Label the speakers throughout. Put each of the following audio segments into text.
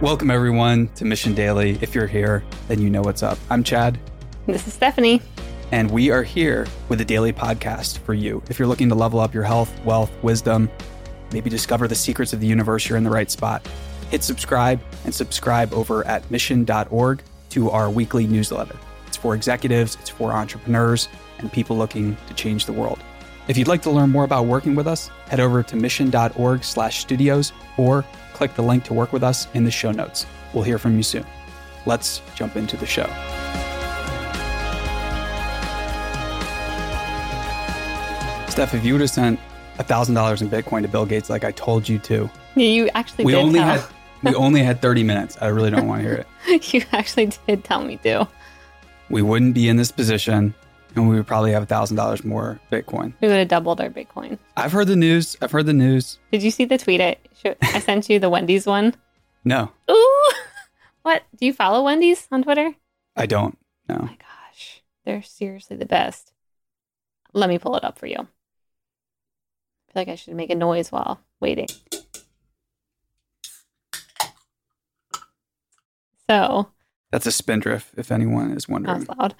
Speaker 1: Welcome, everyone, to Mission Daily. If you're here, then you know what's up. I'm Chad,
Speaker 2: This is Stephanie.
Speaker 1: and we are here with a daily podcast for you. If you're looking to level up your health, wealth, wisdom, maybe discover the secrets of the universe, you're in the right spot. Hit subscribe and subscribe over at mission.org to our weekly newsletter. It's for executives, it's for entrepreneurs, and people looking to change the world. If you'd like to learn more about working with us, head over to mission.org slash studios or click the link to work with us in the show notes. We'll hear from you soon. Let's jump into the show. Steph, if you would have sent $1,000 in Bitcoin to Bill Gates like I told you to,
Speaker 2: Yeah, You actually
Speaker 1: we only
Speaker 2: tell.
Speaker 1: had we only had 30 minutes. I really don't want to hear it.
Speaker 2: you actually did tell me to.
Speaker 1: We wouldn't be in this position and we would probably have a $1,000 more Bitcoin.
Speaker 2: We would have doubled our Bitcoin.
Speaker 1: I've heard the news. I've heard the news.
Speaker 2: Did you see the tweet I I sent you the Wendy's one?
Speaker 1: No,
Speaker 2: Ooh, what? Do you follow Wendy's on Twitter?
Speaker 1: I don't.
Speaker 2: Oh
Speaker 1: No.
Speaker 2: my gosh, they're seriously the best. Let me pull it up for you. I feel like I should make a noise while waiting. So
Speaker 1: That's a spindrift, if anyone is wondering.
Speaker 2: was loud.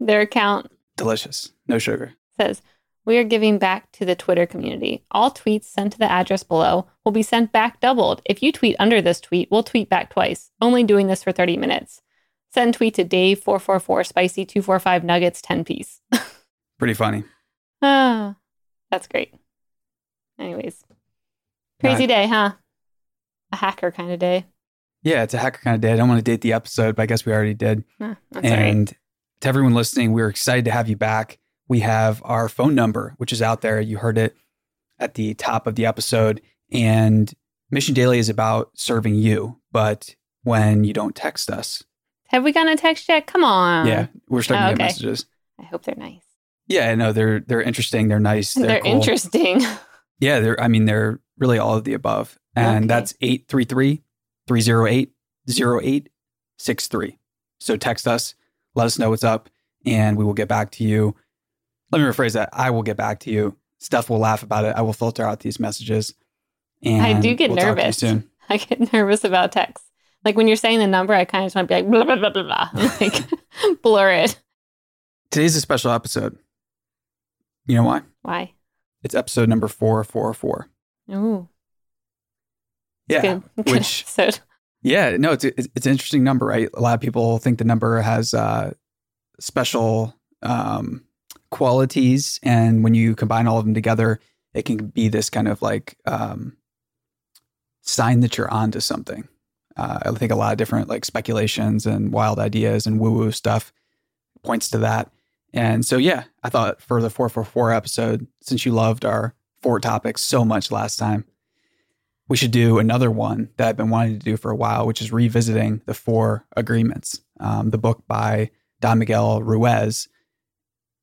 Speaker 2: Their account
Speaker 1: Delicious. No sugar.
Speaker 2: says, We are giving back to the Twitter community. All tweets sent to the address below will be sent back doubled. If you tweet under this tweet, we'll tweet back twice. Only doing this for 30 minutes. Send tweet to Dave444 Spicy 245 Nuggets 10 piece.
Speaker 1: Pretty funny.
Speaker 2: ah, that's great. Anyways, crazy day, huh? A hacker kind of day.
Speaker 1: Yeah, it's a hacker kind of day. I don't want to date the episode, but I guess we already did.
Speaker 2: Ah, all right.
Speaker 1: To everyone listening, we're excited to have you back. We have our phone number, which is out there. You heard it at the top of the episode. And Mission Daily is about serving you. But when you don't text us,
Speaker 2: Have we gotten a text yet? Come on.
Speaker 1: yeah, we're starting
Speaker 2: oh,
Speaker 1: to get oh,
Speaker 2: okay.
Speaker 1: messages.
Speaker 2: I hope they're nice.
Speaker 1: Yeah, no, they're they're interesting. They're nice. They're,
Speaker 2: They're,
Speaker 1: cool.
Speaker 2: interesting.
Speaker 1: Yeah, they're. I mean, they're really all of the above. And
Speaker 2: Okay.
Speaker 1: that's 833 308 0863. So text us, let us know what's up, and we will get back to you. Let me rephrase that. I will get back to you. Steph will laugh about it. I will filter out these messages. And
Speaker 2: I do get
Speaker 1: we'll talk to you
Speaker 2: nervous. I get nervous about text. Like when you're saying the number, I kind of just want to be like blah blah blah blah blah, like blur it.
Speaker 1: Today's a special episode. You know why?
Speaker 2: Why?
Speaker 1: It's episode number 444.
Speaker 2: Ooh,
Speaker 1: Yeah.
Speaker 2: good, good
Speaker 1: which-
Speaker 2: episode.
Speaker 1: Yeah, no, it's it's an interesting number, right? A lot of people think the number has uh, special um, qualities, and when you combine all of them together, it can be this kind of like um, sign that you're onto something. Uh, I think a lot of different like speculations and wild ideas and woo woo stuff points to that. And so, yeah, I thought for the 444 episode, since you loved our four topics so much last time, we should do another one that I've been wanting to do for a while, which is revisiting the Four Agreements, um, the book by Don Miguel Ruiz.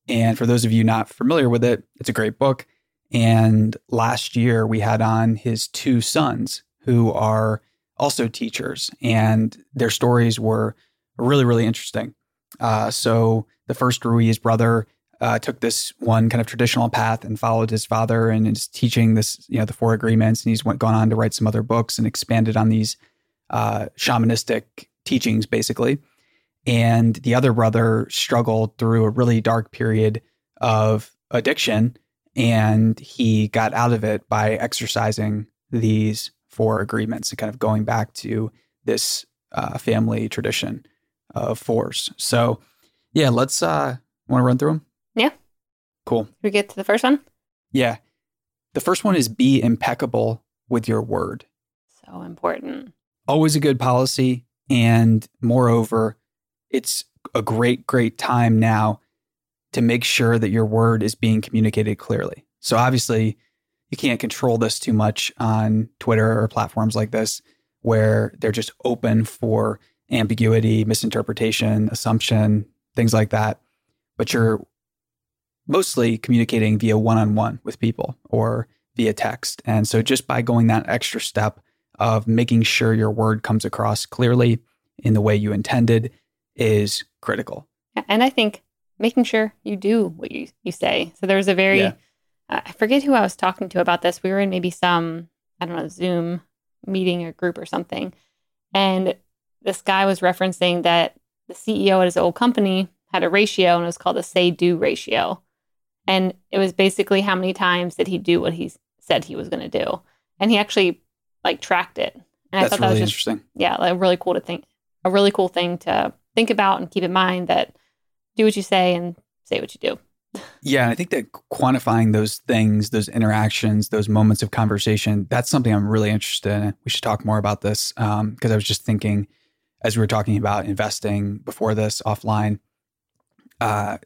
Speaker 1: And for those of you not familiar with it, it's a great book. And last year we had on his two sons who are also teachers, and their stories were really, really interesting. Uh, so the first Ruiz brother uh, took this one kind of traditional path and followed his father and is teaching this, you know, the four agreements. And he's went gone on to write some other books and expanded on these uh, shamanistic teachings, basically. And the other brother struggled through a really dark period of addiction, and he got out of it by exercising these four agreements and kind of going back to this uh, family tradition of fours. So, yeah, let's uh, want to run through them.
Speaker 2: Yeah.
Speaker 1: Cool.
Speaker 2: We get to the first one.
Speaker 1: Yeah. The first one is be impeccable with your word.
Speaker 2: So important.
Speaker 1: Always a good policy. And moreover, it's a great, great time now to make sure that your word is being communicated clearly. So obviously, you can't control this too much on Twitter or platforms like this where they're just open for ambiguity, misinterpretation, assumption, things like that. But you're mostly communicating via one on one with people or via text. And so just by going that extra step of making sure your word comes across clearly in the way you intended is critical.
Speaker 2: And I think making sure you do what you, you say. So there was a very,
Speaker 1: Yeah.
Speaker 2: uh, I forget who I was talking to about this. We were in maybe some, I don't know, Zoom meeting or group or something. And this guy was referencing that the CEO at his old company had a ratio and it was called the say do ratio. And it was basically how many times did he do what he said he was going to do. And he actually like tracked it. And
Speaker 1: That's
Speaker 2: I thought that
Speaker 1: really
Speaker 2: was just,
Speaker 1: interesting.
Speaker 2: yeah, like really cool to think, a really cool thing to think about and keep in mind that do what you say and say what you do.
Speaker 1: Yeah, and I think that quantifying those things, those interactions, those moments of conversation, that's something I'm really interested in. We should talk more about this because um, I was just thinking as we were talking about investing before this offline. Uh,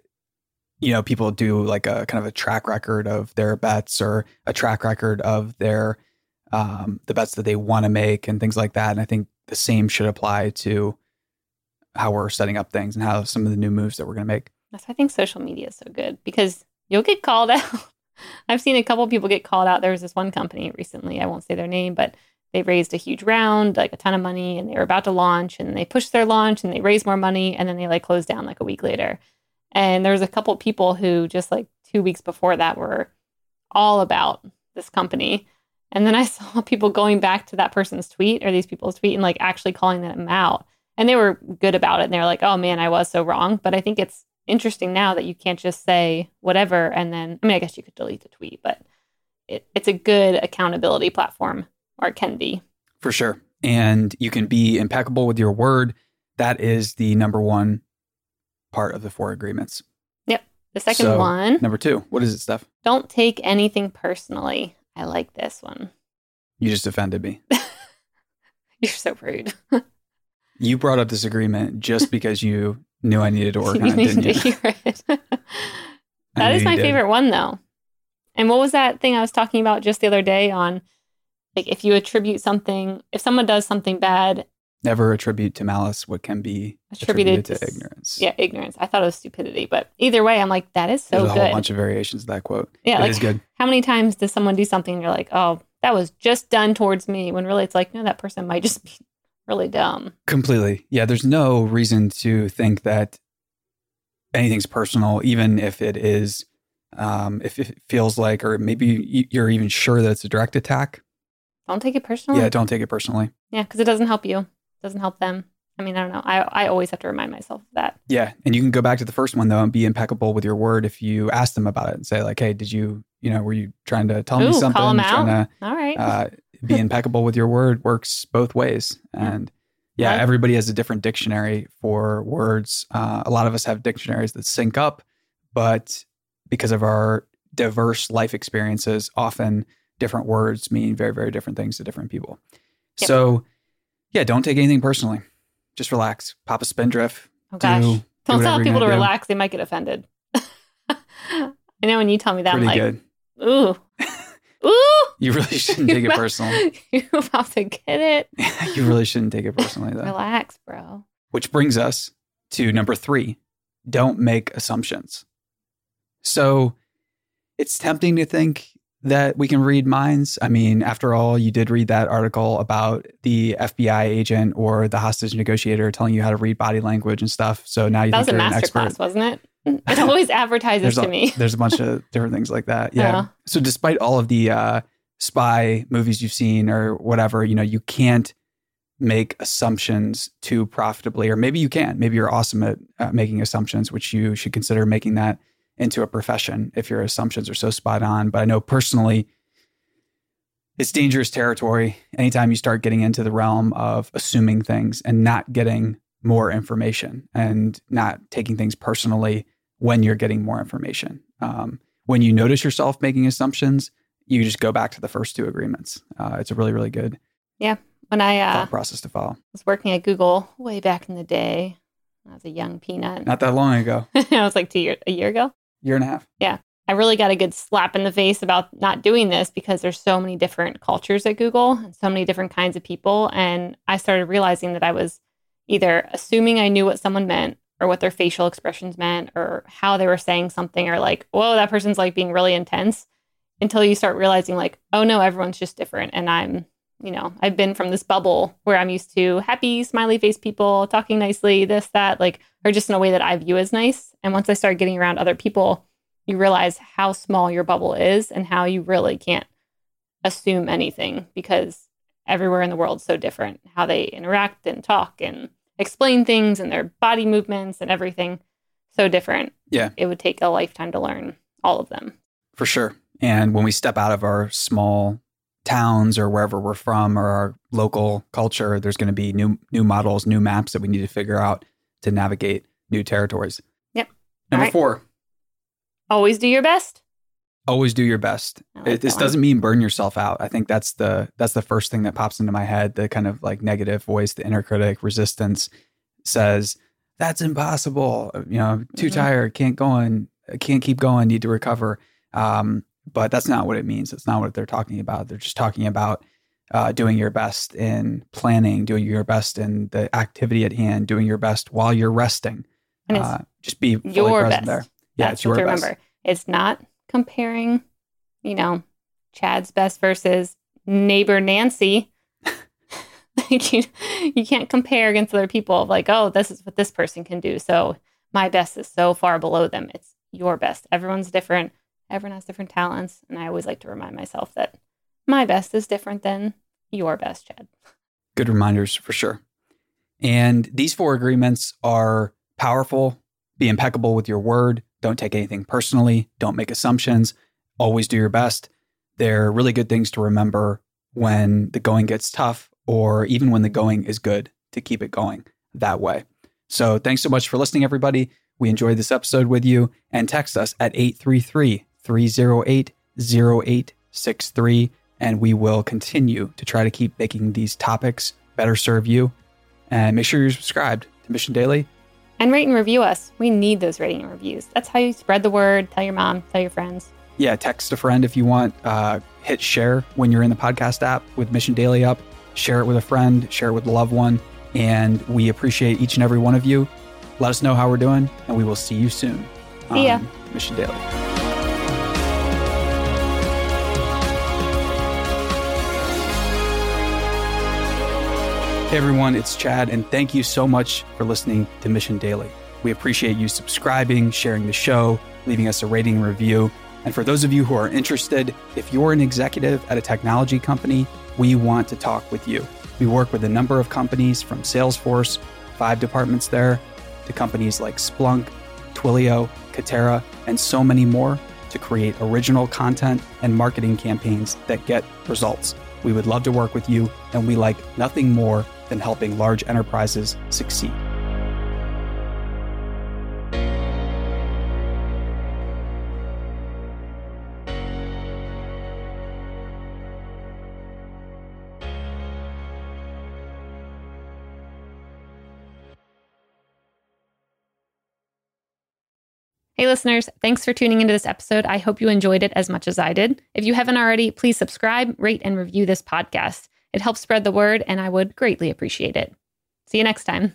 Speaker 1: you know, people do like a kind of a track record of their bets or a track record of their um, the bets that they want to make and things like that. And I think the same should apply to how we're setting up things and how some of the new moves that we're going to make.
Speaker 2: That's why I think social media is so good because you'll get called out. I've seen a couple people get called out. There was this one company recently, I won't say their name, but they raised a huge round, like a ton of money, and they were about to launch and they pushed their launch and they raised more money and then they like closed down like a week later. And there was a couple of people who just like two weeks before that were all about this company. And then I saw people going back to that person's tweet or these people's tweet and like actually calling them out. And they were good about it. And they were like, oh man, I was so wrong. But I think it's interesting now that you can't just say whatever and then, I mean, I guess you could delete the tweet, but it, it's a good accountability platform, or it can be.
Speaker 1: For sure. And you can be impeccable with your word. That is the number one part of the four agreements.
Speaker 2: Yep. The second
Speaker 1: So,
Speaker 2: one,
Speaker 1: Number two, what is it, Steph?
Speaker 2: don't take anything personally. I like this one.
Speaker 1: You just offended me.
Speaker 2: You're so rude.
Speaker 1: You brought up this agreement just because you knew I needed to work on it, didn't
Speaker 2: to
Speaker 1: you?
Speaker 2: hear it. That is my favorite one, though. And what was that thing I was talking about just the other day on, like, if you attribute something, if someone does something bad,
Speaker 1: Never attribute to malice what can be
Speaker 2: Attributed
Speaker 1: attributed,
Speaker 2: to
Speaker 1: to, ignorance.
Speaker 2: yeah, ignorance. I thought it was stupidity, but either way, I'm like, that is so
Speaker 1: There's a
Speaker 2: good.
Speaker 1: whole bunch of variations of that quote.
Speaker 2: yeah,
Speaker 1: it
Speaker 2: like
Speaker 1: is good.
Speaker 2: how many times does someone do something and you're like, oh, that was just done towards me, when really it's like, no, that person might just be really dumb.
Speaker 1: Completely. Yeah, there's no reason to think that anything's personal, even if it is, um, if it feels like, or maybe you're even sure that it's a direct attack.
Speaker 2: Don't take it personally.
Speaker 1: Yeah, don't take it personally.
Speaker 2: Yeah, because it doesn't help you. Doesn't help them. I mean, I don't know. I, I always have to remind myself of that.
Speaker 1: Yeah. And you can go back to the first one, though, and be impeccable with your word if you ask them about it and say, like, hey, did you, you know, were you trying to tell me something?
Speaker 2: call 'em
Speaker 1: Trying
Speaker 2: out.
Speaker 1: to
Speaker 2: All right.
Speaker 1: uh, be impeccable with your word works both ways. And yeah,
Speaker 2: Right.
Speaker 1: everybody has a different dictionary for words. Uh, a lot of us have dictionaries that sync up, but because of our diverse life experiences, often different words mean very, very different things to different people.
Speaker 2: Yep.
Speaker 1: So yeah, don't take anything personally. Just relax. Pop a spindrift.
Speaker 2: oh gosh.
Speaker 1: do- do
Speaker 2: don't
Speaker 1: whatever
Speaker 2: tell people to
Speaker 1: do.
Speaker 2: relax. They might get offended. I know when you tell me that,
Speaker 1: Pretty
Speaker 2: I'm like,
Speaker 1: good.
Speaker 2: ooh, ooh.
Speaker 1: You really shouldn't take it personally.
Speaker 2: You're about to get it.
Speaker 1: you really shouldn't take it personally, though.
Speaker 2: Relax, bro.
Speaker 1: Which brings us to number three don't make assumptions. So it's tempting to think that we can read minds. I mean, after all, you did read that article about the FBI agent or the hostage negotiator telling you how to read body language and stuff. So now you
Speaker 2: That was
Speaker 1: think
Speaker 2: a
Speaker 1: you're an
Speaker 2: master
Speaker 1: expert.
Speaker 2: class, wasn't it? It always advertises to
Speaker 1: a,
Speaker 2: me.
Speaker 1: there's a bunch of different things like that. Yeah.
Speaker 2: Yeah.
Speaker 1: So despite all of the uh, spy movies you've seen or whatever, you know, you can't make assumptions too profitably, or maybe you can. Maybe you're awesome at uh, making assumptions, which you should consider making that into a profession if your assumptions are so spot on. But I know personally, it's dangerous territory anytime you start getting into the realm of assuming things and not getting more information and not taking things personally when you're getting more information. Um, when you notice yourself making assumptions, you just go back to the first two agreements. Uh, it's a really, really good yeah.
Speaker 2: When I uh,
Speaker 1: process to follow.
Speaker 2: was working at Google way back in the day, I was a young peanut.
Speaker 1: Not that long ago,
Speaker 2: I was like two years, a year ago.
Speaker 1: Year and a half. Yeah.
Speaker 2: I really got a good slap in the face about not doing this because there's so many different cultures at Google and so many different kinds of people. And I started realizing that I was either assuming I knew what someone meant or what their facial expressions meant or how they were saying something or like, whoa, that person's like being really intense until you start realizing like, oh no, everyone's just different. And I'm, you know, I've been from this bubble where I'm used to happy, smiley face people talking nicely, this, that, like, or just in a way that I view as nice. And once I started getting around other people, you realize how small your bubble is and how you really can't assume anything because everywhere in the world so different. How they interact and talk and explain things and their body movements and everything so different.
Speaker 1: Yeah.
Speaker 2: It would take a lifetime to learn all of them.
Speaker 1: For sure. And when we step out of our small towns or wherever we're from or our local culture, there's going to be new new models, new maps that we need to figure out to navigate new territories.
Speaker 2: Yep.
Speaker 1: Number
Speaker 2: right.
Speaker 1: four,
Speaker 2: Always do your best.
Speaker 1: always do your best.
Speaker 2: Like
Speaker 1: It, this
Speaker 2: one.
Speaker 1: doesn't mean burn yourself out. I think that's the that's the first thing that pops into my head. The kind of like negative voice, the inner critic, resistance says that's impossible. You know, too
Speaker 2: Mhm.
Speaker 1: tired, can't go on, can't keep going, need to recover. Um, but that's not what it means. It's not what they're talking about. They're just talking about uh, doing your best in planning, doing your best in the activity at hand, doing your best while you're resting.
Speaker 2: And it's
Speaker 1: Uh, just be fully
Speaker 2: your best.
Speaker 1: there. Yeah,
Speaker 2: That's
Speaker 1: it's your best.
Speaker 2: remember. It's not comparing, you know, Chad's best versus neighbor Nancy. like you, you can't compare against other people. Like, oh, this is what this person can do. So my best is so far below them. It's your best. Everyone's different. Everyone has different talents, and I always like to remind myself that my best is different than your best, Chad.
Speaker 1: good reminders for sure. And these four agreements are powerful. Be impeccable with your word. Don't take anything personally. Don't make assumptions. Always do your best. They're really good things to remember when the going gets tough or even when the going is good to keep it going that way. So thanks so much for listening, everybody. We enjoyed this episode with you and text us at 833 308 0863 and we will continue to try to keep making these topics better serve you. And make sure you're subscribed to Mission Daily.
Speaker 2: And rate and review us. We need those rating and reviews. That's how you spread the word. Tell your mom, tell your friends.
Speaker 1: Yeah, text a friend if you want. Uh, hit share when you're in the podcast app with Mission Daily up. Share it with a friend, share it with a loved one. And we appreciate each and every one of you. Let us know how we're doing, and we will see you soon
Speaker 2: See ya.
Speaker 1: on Mission Daily. Hey everyone, it's Chad, and thank you so much for listening to Mission Daily. We appreciate you subscribing, sharing the show, leaving us a rating and review. And for those of you who are interested, if you're an executive at a technology company, we want to talk with you. We work with a number of companies from Salesforce, five departments there, to companies like Splunk, Twilio, Katera, and so many more to create original content and marketing campaigns that get results. We would love to work with you, and we like nothing more than helping large enterprises succeed.
Speaker 2: Hey, listeners, thanks for tuning into this episode. I hope you enjoyed it as much as I did. If you haven't already, please subscribe, rate, and review this podcast. It helps spread the word, and I would greatly appreciate it. See you next time.